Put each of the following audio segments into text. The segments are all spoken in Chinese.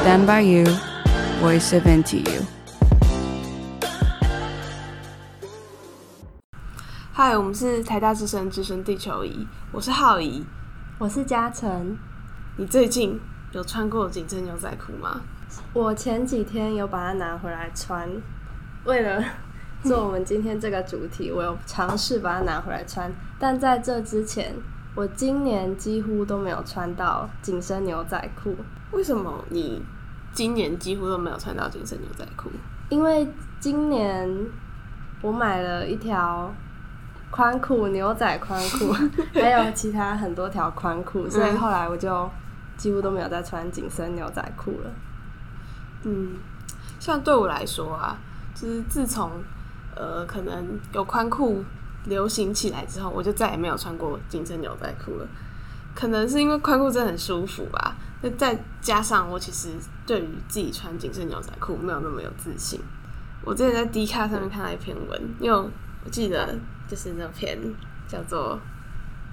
Stand by you, voice of NTU. Hi，，我们是台大之声之声地球仪，我是浩仪，我是嘉诚。你最近有穿过紧身牛仔裤吗？我前几天有把它拿回来穿，为了做我们今天这个主题，我有尝试把它拿回来穿。但在这之前，我今年几乎都没有穿到紧身牛仔裤。为什么你今年几乎都没有穿到紧身牛仔裤？因为今年我买了一条宽裤，牛仔宽裤，还有其他很多条宽裤，所以后来我就几乎都没有再穿紧身牛仔裤了。嗯，像对我来说啊，就是自从呃可能有宽裤流行起来之后，我就再也没有穿过紧身牛仔裤了。可能是因为宽裤真的很舒服吧，那再加上我其实对于自己穿紧身牛仔裤没有那么有自信。我之前在 D 卡上面看到一篇文，因为我记得就是那篇叫做。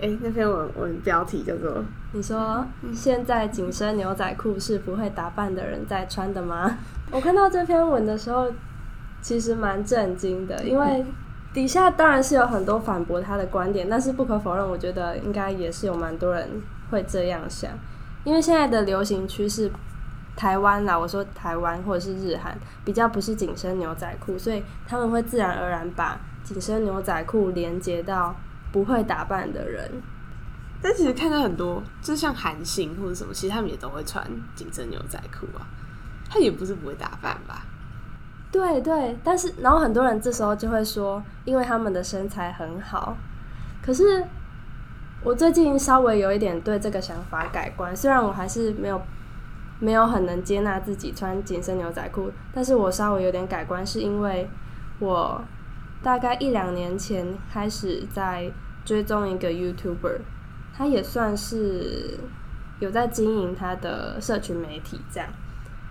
哎、那篇文文标题叫做“你说现在紧身牛仔裤是不会打扮的人在穿的吗？”我看到这篇文的时候，其实蛮震惊的，因为底下当然是有很多反驳他的观点，但是不可否认，我觉得应该也是有蛮多人会这样想，因为现在的流行趋势，台湾啦，我说台湾或者是日韩比较不是紧身牛仔裤，所以他们会自然而然把紧身牛仔裤连接到。不会打扮的人，但其实看到很多，就像韩星或者什么，其实他们也都会穿紧身牛仔裤啊。他也不是不会打扮吧？对对，但是然后很多人这时候就会说，因为他们的身材很好。可是我最近稍微有一点对这个想法改观，虽然我还是没有没有很能接纳自己穿紧身牛仔裤，但是我稍微有点改观，是因为我。大概一两年前开始在追踪一个 YouTuber，他也算是有在经营他的社群媒体这样。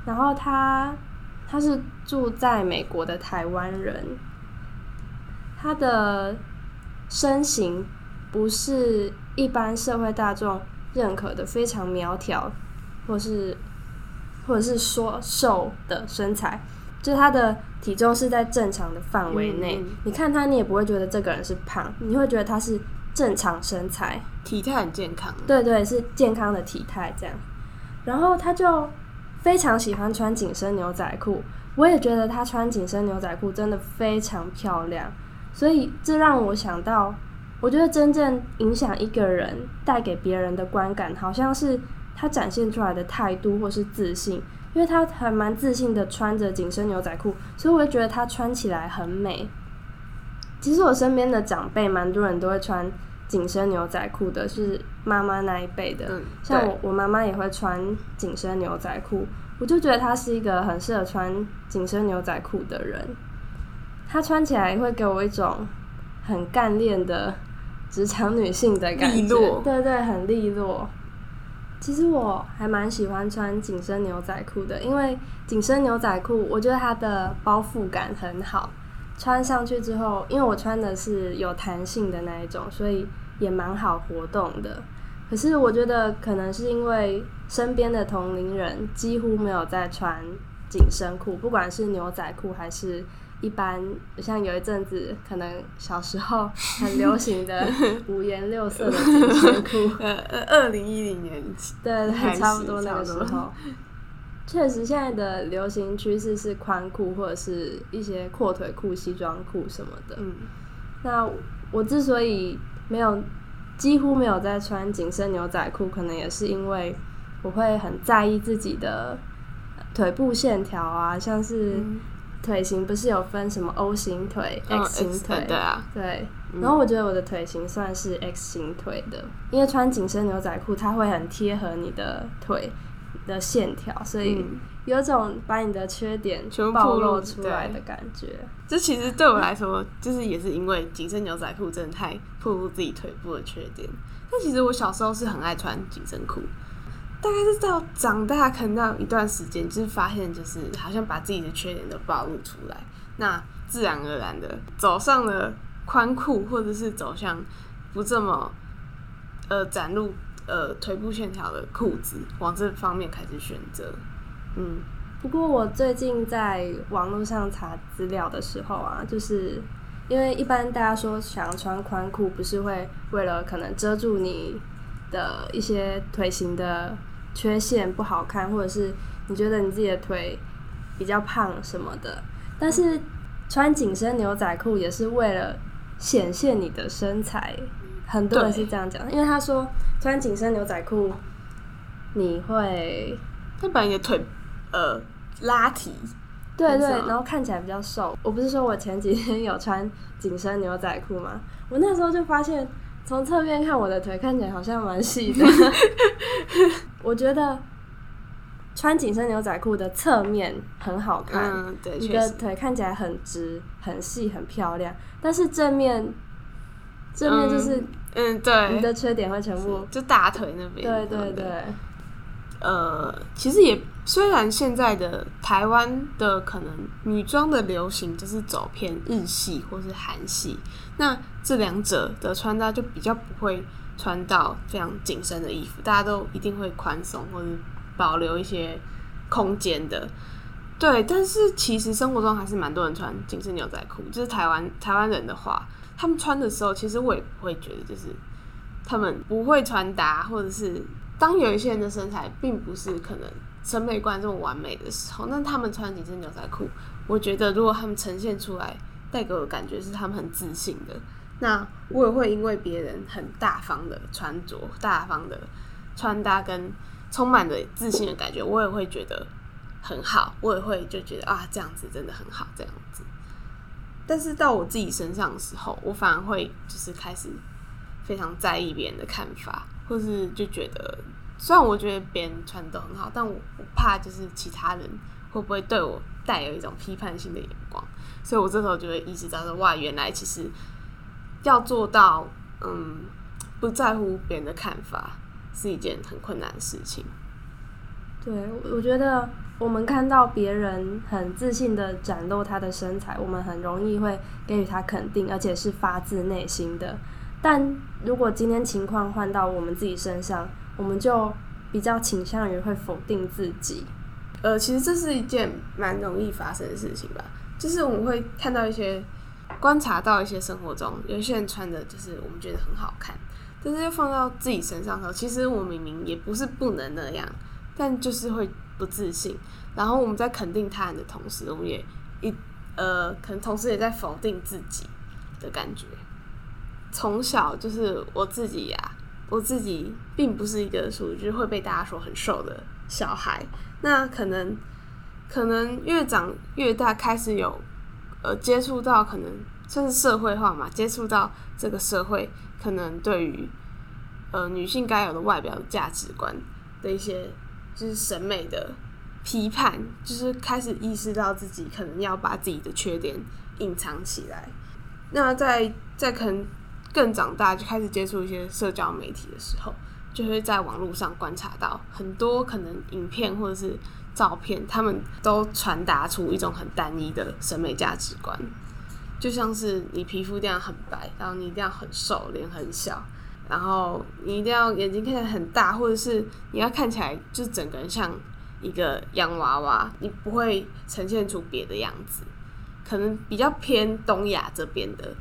然后他他是住在美国的台湾人，他的身形不是一般社会大众认可的非常苗条，或是或者是说瘦的身材。就是他的体重是在正常的范围内，嗯嗯，你看他，你也不会觉得这个人是胖，你会觉得他是正常身材，体态很健康。对对，是健康的体态这样。然后他就非常喜欢穿紧身牛仔裤，我也觉得他穿紧身牛仔裤真的非常漂亮。所以这让我想到，我觉得真正影响一个人、带给别人的观感，好像是他展现出来的态度或是自信。因为他还蛮自信的穿着紧身牛仔裤，所以我就觉得他穿起来很美。其实我身边的长辈蛮多人都会穿紧身牛仔裤的，是妈妈那一辈的。嗯，像我，我妈妈也会穿紧身牛仔裤，我就觉得她是一个很适合穿紧身牛仔裤的人。她穿起来会给我一种很干练的职场女性的感觉。对对，很利落。其实我还蛮喜欢穿紧身牛仔裤的，因为紧身牛仔裤我觉得它的包覆感很好，穿上去之后，因为我穿的是有弹性的那一种，所以也蛮好活动的。可是我觉得可能是因为身边的同龄人几乎没有在穿紧身裤，不管是牛仔裤还是。一般像有一阵子，可能小时候很流行的 五颜六色的紧身裤，呃呃，二零一零年，对对，差不多那个时候。确实，现在的流行趋势是宽裤或者是一些阔腿裤、西装裤什么的。嗯，那我之所以没有几乎没有在穿紧身牛仔裤，可能也是因为我会很在意自己的腿部线条啊，像是。腿型不是有分什么 O 型腿、哦、X 型腿？对啊，对。然后我觉得我的腿型算是 X 型腿的，因为穿紧身牛仔裤，它会很贴合你的腿的线条，所以有种把你的缺点全暴露出来的感觉。这其实对我来说，就是也是因为紧身牛仔裤真的太暴露自己腿部的缺点。但其实我小时候是很爱穿紧身裤。大概是到长大，可能到一段时间，就是发现，就是好像把自己的缺点都暴露出来，那自然而然的走上了宽裤，或者是走向不这么呃展露呃腿部线条的裤子，往这方面开始选择。嗯，不过我最近在网络上查资料的时候啊，就是因为一般大家说想穿宽裤，不是会为了可能遮住你的一些腿型的缺陷不好看，或者是你觉得你自己的腿比较胖什么的，但是穿紧身牛仔裤也是为了显现你的身材，很多人是这样讲，因为他说穿紧身牛仔裤你会会把你的腿呃拉提，对对，然后看起来比较瘦。我不是说我前几天 有穿紧身牛仔裤吗？我那时候就发现，从侧面看我的腿看起来好像蛮细的。我觉得穿紧身牛仔裤的侧面很好看，嗯，对，你的腿看起来很直、很细、很漂亮，但是正面。正面就是，嗯，对，你的缺点会全部就大腿那边。对对对。呃，其实也虽然现在的台湾的可能女装的流行就是走偏日系或是韩系，那这两者的穿搭就比较不会穿到非常紧身的衣服，大家都一定会宽松或者保留一些空间的。对，但是其实生活中还是蛮多人穿紧身牛仔裤，就是台湾台湾人的话。他们穿的时候，其实我也不会觉得，就是他们不会穿搭，或者是当有一些人的身材并不是可能审美观这么完美的时候，那他们穿紧身牛仔裤，我觉得如果他们呈现出来，带给我的感觉是他们很自信的，那我也会因为别人很大方的穿着、大方的穿搭跟充满着自信的感觉，我也会觉得很好，我也会就觉得啊，这样子真的很好，这样子。但是到我自己身上的时候，我反而会就是开始非常在意别人的看法，或是就觉得，虽然我觉得别人穿的很好，但我我怕就是其他人会不会对我带有一种批判性的眼光，所以我这时候就会意识到说，哇，原来其实要做到嗯不在乎别人的看法是一件很困难的事情。对，我觉得。我们看到别人很自信的展露他的身材，我们很容易会给予他肯定，而且是发自内心的。但如果今天情况换到我们自己身上，我们就比较倾向于会否定自己。呃，其实这是一件蛮容易发生的事情吧，就是我们会看到一些观察到一些生活中有些人穿的就是我们觉得很好看，但是又放到自己身上的时候，其实我明明也不是不能那样，但就是会。不自信，然后我们在肯定他人的同时，我们也一呃，可能同时也在否定自己的感觉。从小就是我自己呀、我自己并不是一个属于就是会被大家说很瘦的小孩。那可能可能越长越大，开始有呃接触到可能算是社会化嘛，接触到这个社会可能对于呃女性该有的外表价值观的一些。就是审美的批判，就是开始意识到自己可能要把自己的缺点隐藏起来。那在在可能更长大，就开始接触一些社交媒体的时候，就会在网络上观察到很多可能影片或者是照片，他们都传达出一种很单一的审美价值观，就像是你皮肤一定要很白，然后你一定要很瘦，脸很小。然后你一定要眼睛看起来很大，或者是你要看起来就整个人像一个洋娃娃，你不会呈现出别的样子。可能比较偏东亚这边的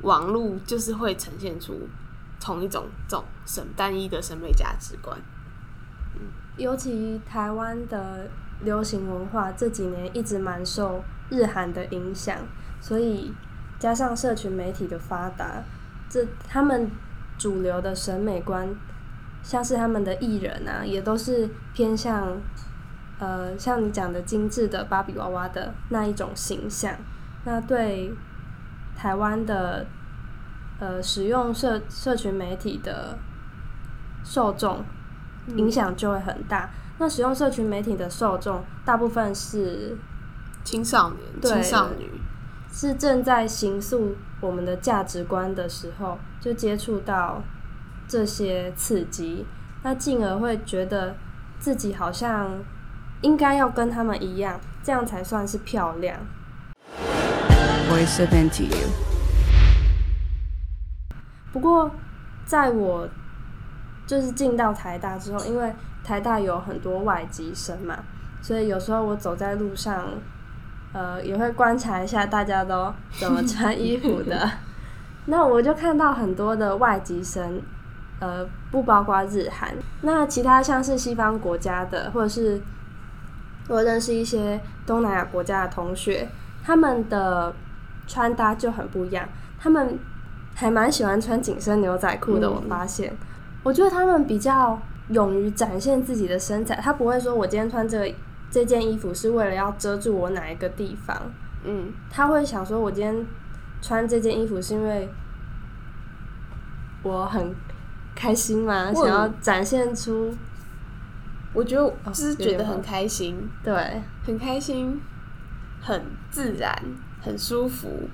网络，就是会呈现出同一种这种审单一的审美价值观。嗯，尤其台湾的流行文化这几年一直蛮受日韩的影响，所以加上社群媒体的发达，这他们。主流的审美观，像是他们的艺人啊，也都是偏向，呃，像你讲的精致的芭比娃娃的那一种形象。那对台湾的，呃，使用社社群媒体的受众影响就会很大。嗯。那使用社群媒体的受众，大部分是青少年、青少女，是正在形塑我们的价值观的时候。就接触到这些刺激，那进而会觉得自己好像应该要跟他们一样，这样才算是漂亮。Voice of NTU。不过，在我就是进到台大之后，因为台大有很多外籍生嘛，所以有时候我走在路上，呃，也会观察一下大家都怎么穿衣服的。那我就看到很多的外籍生，呃，不包括日韩，那其他像是西方国家的，或者是我认识一些东南亚国家的同学，他们的穿搭就很不一样。他们还蛮喜欢穿紧身牛仔裤的，我发现。我觉得他们比较勇于展现自己的身材，他不会说我今天穿这个这件衣服是为了要遮住我哪一个地方，嗯，他会想说我今天穿这件衣服是因为我很开心嘛，想要展现出，我觉得就是觉得很开心，哦、对，很开心，很自然，很舒服。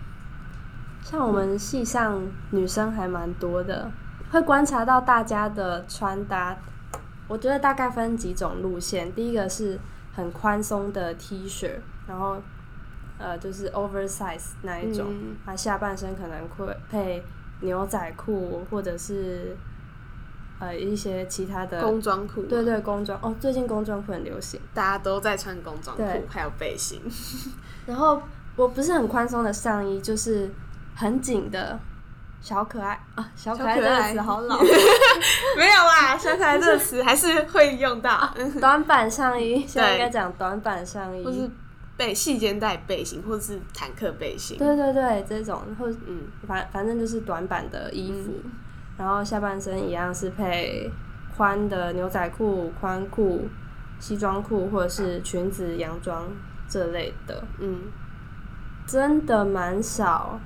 像我们系上女生还蛮多的。会观察到大家的穿搭，我觉得大概分几种路线。第一个是很宽松的 T 恤，然后呃就是 oversize 那一种，它、嗯、下半身可能会配牛仔裤，或者是呃一些其他的工装裤。对对，工装哦，最近工装裤很流行，大家都在穿工装裤，还有背心。然后我不是很宽松的上衣，就是很紧的。小可爱啊，小可爱这个词好老，没有啦，小可爱这个词还是会用到。短版上衣，现在应该讲短版上衣，或是背细肩带背心，或者是坦克背心。对对对，这种或嗯，反反正就是短版的衣服，嗯、然后下半身一样是配宽的牛仔裤、宽裤、西装裤，或者是裙子、洋装这类的。嗯，真的蛮少。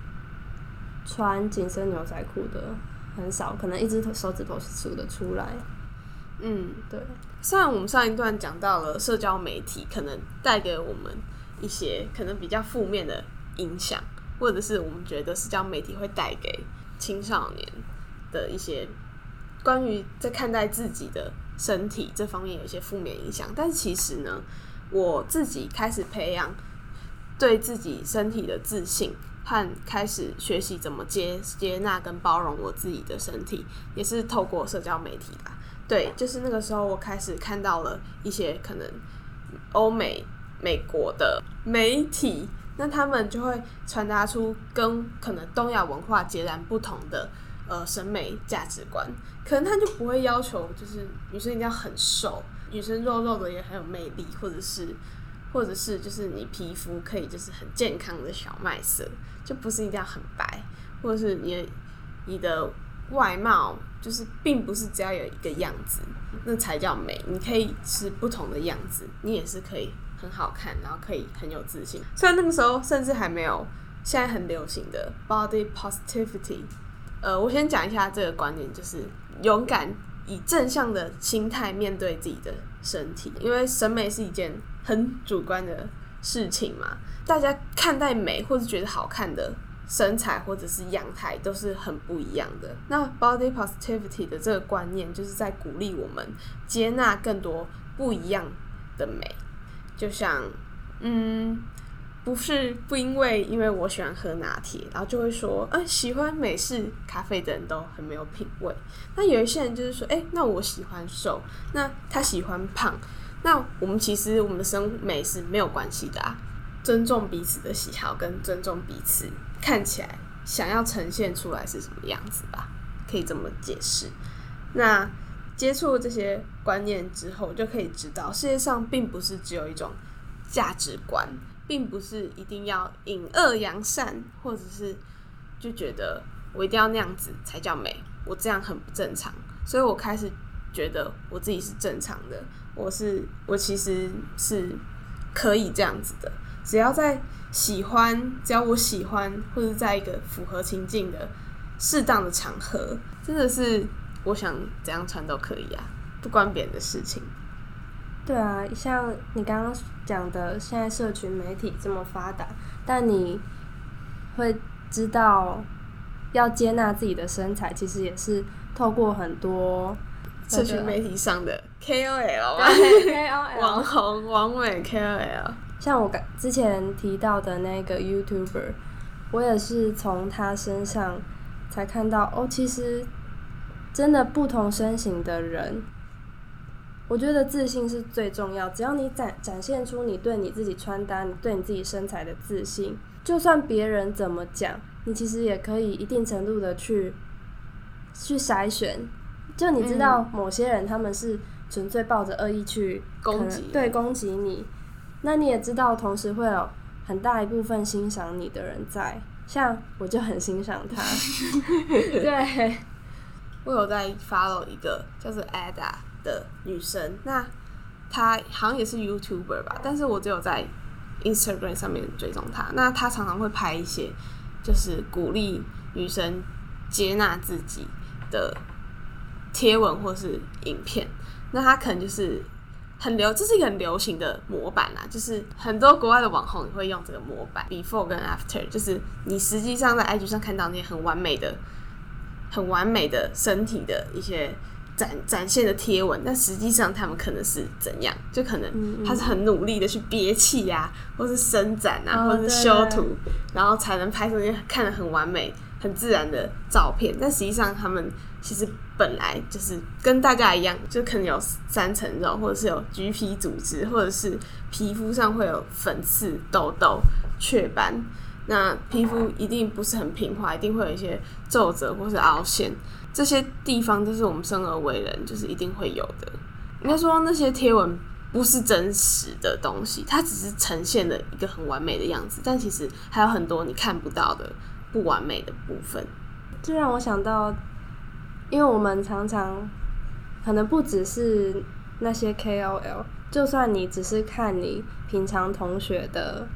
穿紧身牛仔裤的很少，可能一只手指头是数得出来。嗯，对。虽然我们上一段讲到了社交媒体可能带给我们一些可能比较负面的影响，或者是我们觉得社交媒体会带给青少年的一些关于在看待自己的身体这方面有一些负面影响，但是其实呢，我自己开始培养对自己身体的自信。和开始学习怎么接接纳跟包容我自己的身体，也是透过社交媒体吧。对，就是那个时候我开始看到了一些可能欧美、美国的媒体，那他们就会传达出跟可能东亚文化截然不同的呃审美价值观。可能他就不会要求就是女生一定要很瘦，女生肉肉的也很有魅力，或者是。或者是就是你皮肤可以就是很健康的小麦色，就不是一定要很白，或者是你你的外貌就是并不是只要有一个样子，那才叫美。你可以是不同的样子，你也是可以很好看，然后可以很有自信。虽然那个时候甚至还没有现在很流行的 body positivity，呃，我先讲一下这个观念，就是勇敢以正向的心态面对自己的身体，因为审美是一件很主观的事情嘛，大家看待美或者觉得好看的身材或者是样态都是很不一样的。那 body positivity 的这个观念就是在鼓励我们接纳更多不一样的美，就像嗯，不是不因为因为我喜欢喝拿铁，然后就会说，嗯、呃，喜欢美式咖啡的人都很没有品味。那有一些人就是说，哎、那我喜欢瘦，那他喜欢胖。那我们其实我们的审美是没有关系的啊，尊重彼此的喜好，跟尊重彼此看起来想要呈现出来是什么样子吧，可以这么解释。那接触这些观念之后，就可以知道世界上并不是只有一种价值观，并不是一定要隐恶扬善，或者是就觉得我一定要那样子才叫美，我这样很不正常，所以我开始觉得我自己是正常的。我是我其实是可以这样子的，只要在喜欢，只要我喜欢，或者在一个符合情境的适当的场合，真的是我想怎样穿都可以啊，不关别人的事情。对啊，像你刚刚讲的，现在社群媒体这么发达，但你会知道要接纳自己的身材，其实也是透过很多。社群媒体上的 KOL 吧，KOL 网红、网美 KOL，像我刚之前提到的那个 YouTuber，我也是从他身上才看到哦，其实真的不同身形的人我觉得自信是最重要。只要你展展现出你对你自己穿搭、你对你自己身材的自信，就算别人怎么讲，你其实也可以一定程度的去去筛选。就你知道，某些人他们是纯粹抱着恶意去攻击，对攻击你。那你也知道，同时会有很大一部分欣赏你的人在。像我就很欣赏他。对，我有在 follow 一个叫做 Ada 的女生，那她好像也是 YouTuber 吧，但是我只有在 Instagram 上面追踪她。那她常常会拍一些就是鼓励女生接纳自己的贴文或是影片。那他可能就是很流，这是一个很流行的模板啦，就是很多国外的网红也会用这个模板，before 跟 after，就是你实际上在 IG 上看到那些很完美的。很完美的身体的一些展展现的贴文，但实际上他们可能是怎样？就可能他是很努力的去憋气呀，或是伸展啊，或者是修图，然后才能拍出那些看得很完美、很自然的照片。但实际上他们其实本来就是跟大家一样，就可能有三层肉，或者是有橘皮组织，或者是皮肤上会有粉刺、痘痘、雀斑。那皮肤一定不是很平滑，一定会有一些皱褶或是凹陷，这些地方都是我们生而为人就是一定会有的。应该说那些贴文不是真实的东西，它只是呈现了一个很完美的样子，但其实还有很多你看不到的不完美的部分。这让我想到，因为我们常常可能不只是那些 KOL，就算你只是看你平常同学的。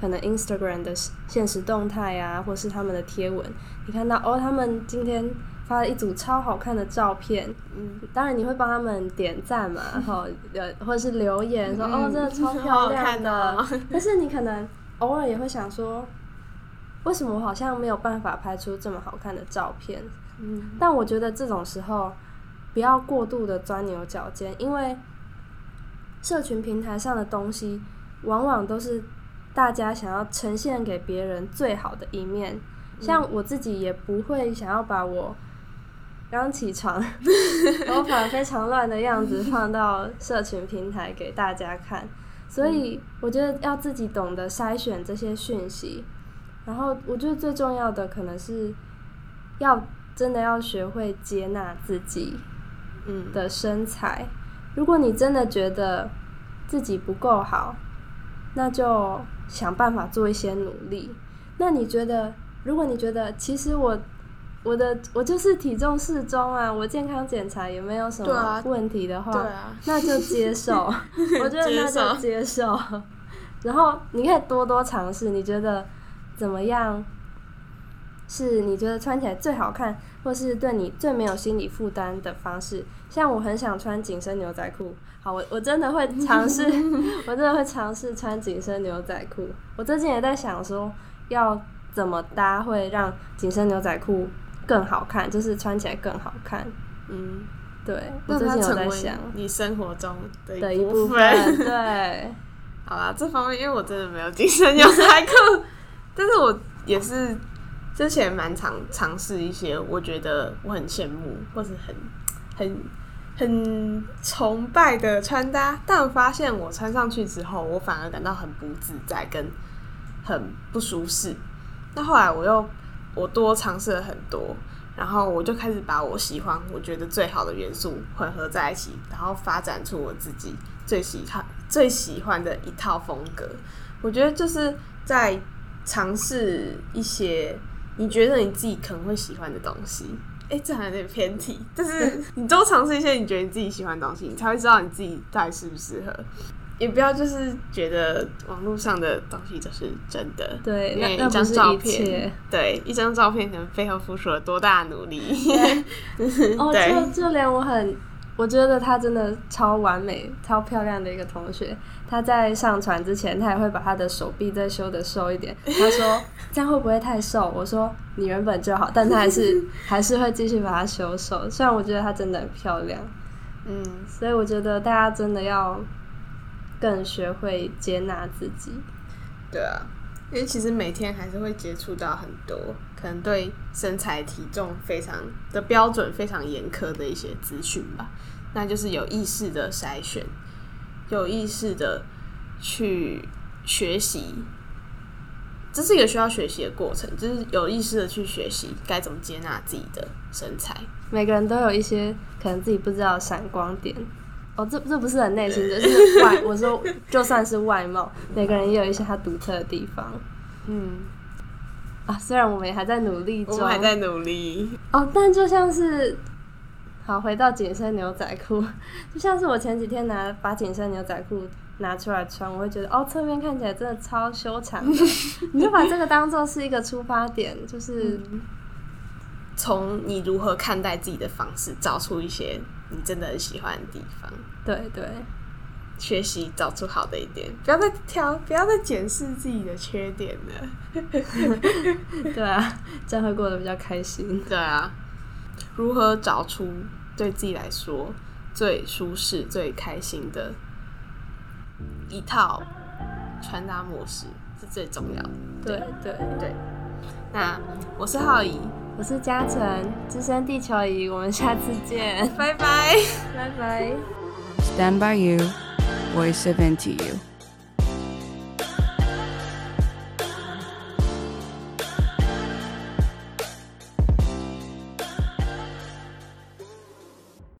可能 Instagram 的现实动态啊，或是他们的贴文，你看到哦，他们今天发了一组超好看的照片，嗯，当然你会帮他们点赞嘛，然后呃，或者是留言说、嗯、哦，真的超漂亮的。哦、但是你可能偶尔也会想说，为什么我好像没有办法拍出这么好看的照片？嗯，但我觉得这种时候不要过度的钻牛角尖，因为社群平台上的东西往往都是。大家想要呈现给别人最好的一面，像我自己也不会想要把我刚起床，头发非常乱的样子放到社群平台给大家看，所以我觉得要自己懂得筛选这些讯息，然后我觉得最重要的可能是要真的要学会接纳自己嗯的身材，如果你真的觉得自己不够好，那就。想办法做一些努力。那你觉得，如果你觉得其实我我的我就是体重适中啊，我健康检查也没有什么问题的话，那就接受。我觉得那就接受。然后你可以多多尝试，你觉得怎么样？是你觉得穿起来最好看，或是对你最没有心理负担的方式？像我很想穿紧身牛仔裤。好，我我真的会尝试，我真的会尝试穿紧身牛仔裤。我最近也在想说，要怎么搭会让紧身牛仔裤更好看，就是穿起来更好看。嗯，对，我最近有在想你生活中的一部分。对，好啦，这方面因为我真的没有紧身牛仔裤，但是我也是之前蛮常尝试一些，我觉得我很羡慕或是很很。很崇拜的穿搭，但我发现我穿上去之后，我反而感到很不自在，跟很不舒适。那后来我又我多尝试了很多，然后我就开始把我喜欢、我觉得最好的元素混合在一起，然后发展出我自己最喜欢、最喜欢的一套风格。我觉得就是在尝试一些你觉得你自己可能会喜欢的东西。哎、欸，这还有点偏题，但是 你多尝试一些你觉得你自己喜欢的东西，你才会知道你自己到底适不适合。也不要就是觉得网络上的东西就是真的，对，因为一张照片，对，一张照片可能背后付出了多大努力。哦，就就连我很。我觉得他真的超完美、超漂亮的一个同学。他在上船之前，他也会把他的手臂再修的瘦一点。他说：“这样会不会太瘦？”我说：“你原本就好。”但他还是 还是会继续把它修瘦。虽然我觉得他真的很漂亮，嗯，所以我觉得大家真的要更学会接纳自己。对啊，因为其实每天还是会接触到很多可能对身材体重非常的标准非常严苛的一些资讯吧。那就是有意识的筛选，有意识的去学习。这是一个需要学习的过程，就是有意识的去学习该怎么接纳自己的身材。每个人都有一些可能自己不知道的闪光点。哦，这这不是很内心就，是外。我说，就算是外貌，每个人也有一些他独特的地方。嗯，啊，虽然我们也还在努力中，我们还在努力。哦，但就像是，好，回到紧身牛仔裤，就像是我前几天拿把紧身牛仔裤拿出来穿，我会觉得，哦，侧面看起来真的超修长的。你就把这个当做是一个出发点，就是从你如何看待自己的方式，找出一些。你真的很喜欢的地方，对对，学习找出好的一点，不要再挑，不要再检视自己的缺点了。对啊，这样会过得比较开心。对啊，如何找出对自己来说最舒适、最开心的一套穿搭模式是最重要的。对对对，对，那我是浩怡。我是嘉诚，资深地球仪，我们下次见，拜拜，拜拜。Stand by you, voice of NTU。